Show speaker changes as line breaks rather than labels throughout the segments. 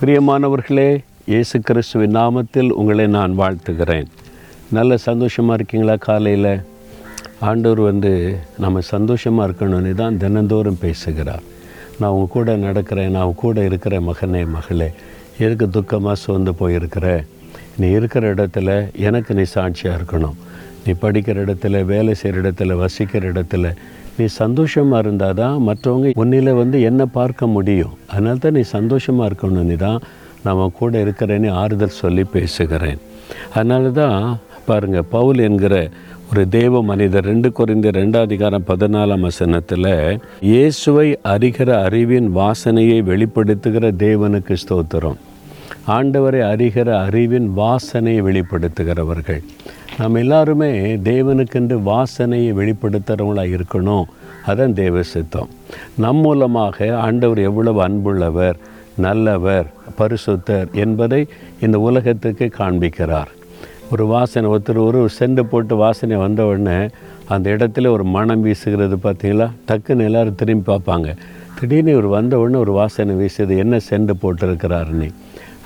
பிரியமானவர்களே இயேசு கிறிஸ்துவின் நாமத்தில் உங்களை நான் வாழ்த்துகிறேன். நல்ல சந்தோஷமாக இருக்கீங்களா காலையில்? ஆண்டவர் வந்து நம்ம சந்தோஷமாக இருக்கணும்னு தான் தினந்தோறும் பேசுகிறார். நான் உங்கள் கூட நடக்கிறேன் நான் உங்க கூட இருக்கிற மகனே மகளே எதுக்கு துக்கமாக சோர்ந்து போயிருக்கிற? நீ இருக்கிற இடத்துல எனக்கு நீ சாட்சியாக இருக்கணும். நீ படிக்கிற இடத்துல வேலை செய்கிற இடத்துல வசிக்கிற இடத்துல நீ சந்தோஷமாக இருந்தால் தான் மற்றவங்க உன்னில் வந்து என்ன பார்க்க முடியும். அதனால தான் நீ சந்தோஷமாக இருக்கணும்னு தான் நான் கூட இருக்கிறேன்னு ஆறுதல் சொல்லி பேசுகிறேன். அதனால தான் பாருங்கள் பவுல் என்கிற ஒரு தேவ மனிதர் ரெண்டு குறைந்த ரெண்டாம் அதிகாரம் பதினாலாம் வசனத்தில் இயேசுவை அறிகிற அறிவின் வாசனையை வெளிப்படுத்துகிற தேவனுக்கு ஸ்தோத்திரம். ஆண்டவரை அறிகிற அறிவின் வாசனையை வெளிப்படுத்துகிறவர்கள். நம்ம எல்லாருமே தேவனுக்கென்று வாசனையை வெளிப்படுத்துகிறவங்களாக இருக்கணும். அதான் தேவ சித்தம். நம் மூலமாக ஆண்டவர் எவ்வளவு அன்புள்ளவர் நல்லவர் பரிசுத்தர் என்பதை இந்த உலகத்துக்கு காண்பிக்கிறார். ஒரு வாசனை ஒருத்தர் ஒரு செண்டு போட்டு வாசனை வந்த உடனே அந்த இடத்துல ஒரு மனம் வீசுகிறது பார்த்தீங்களா? டக்குன்னு எல்லாரும் திரும்பி பார்ப்பாங்க. திடீர்னு இவர் வந்த உடனே ஒரு வாசனை வீசுது என்ன செண்டு போட்டிருக்கிறாருன்னு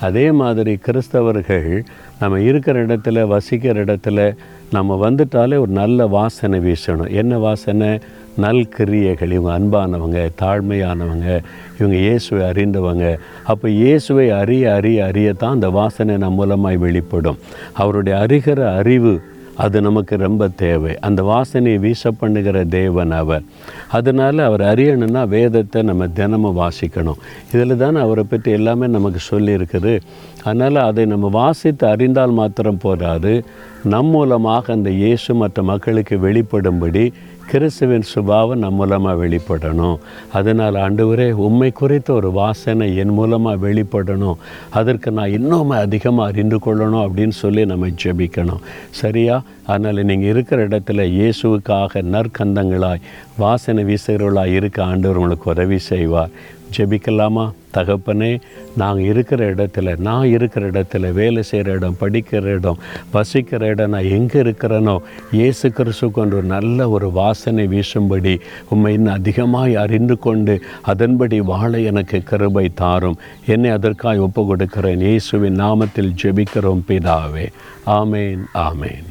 அதே மாதிரி கிறிஸ்தவர்கள் நம்ம இருக்கிற இடத்துல வசிக்கிற இடத்துல நம்ம வந்துட்டாலே ஒரு நல்ல வாசனை வீசணும். என்ன வாசனை? நல் கிரியைகள். இவங்க அன்பானவங்க தாழ்மையானவங்க இவங்க இயேசுவை அறிந்தவங்க. அப்போ இயேசுவை அறிய அறிய அறியத்தான் அந்த வாசனை நம் மூலமாய் வெளிப்படும். அவருடைய அறிகிற அறிவு அது நமக்கு ரொம்ப தேவை. அந்த வாசனையை வீச பண்ணுகிற தேவன் அவர். அதனால் அவர் அறியணும்னா வேதத்தை நம்ம தினமும் வாசிக்கணும். இதில் தான் அவரை பற்றி எல்லாமே நமக்கு சொல்லியிருக்குது. அதனால் அதை நம்ம வாசித்து அறிந்தால் மாத்திரம் போதாது. நம் மூலமாக அந்த இயேசு மற்ற மக்களுக்கு வெளிப்படும்படி கிறிஸ்துவின் சுபாவம் நம் மூலமாக வெளிப்படணும். அதனால் ஆண்டவரே உண்மை குறித்த ஒரு வாசனை என் மூலமாக வெளிப்படணும். அதற்கு நான் இன்னும் அதிகமாக அறிந்து கொள்ளணும் அப்படின்னு சொல்லி நம்ம ஜெபிக்கணும். சரியா? அதனால் நீங்கள் இருக்கிற இடத்துல இயேசுவுக்காக நற்கந்தங்களாய் வாசனை வீசுகிறவர்களாக இருக்க ஆண்டவர் உங்களுக்கு உதவி செய்வார். ஜெபிக்கலாமா தகப்பனே நாங்கள் இருக்கிற இடத்துல நான் இருக்கிற இடத்துல வேலை செய்கிற இடம் படிக்கிற இடம் வசிக்கிற இடம் நான் எங்கே இருக்கிறேனோ இயேசு கிறிஸ்துக்கு ஒரு நல்ல ஒரு வாசனை வீசும்படி உண்மை இன்னும் அதிகமாய் அறிந்து கொண்டு அதன்படி வாழ எனக்கு கருபை தாரும். என்னை அதற்காக ஒப்பு கொடுக்கிறேன் இயேசுவின் நாமத்தில் ஜெபிக்கிறோம் பிதாவே. ஆமேன் ஆமேன்.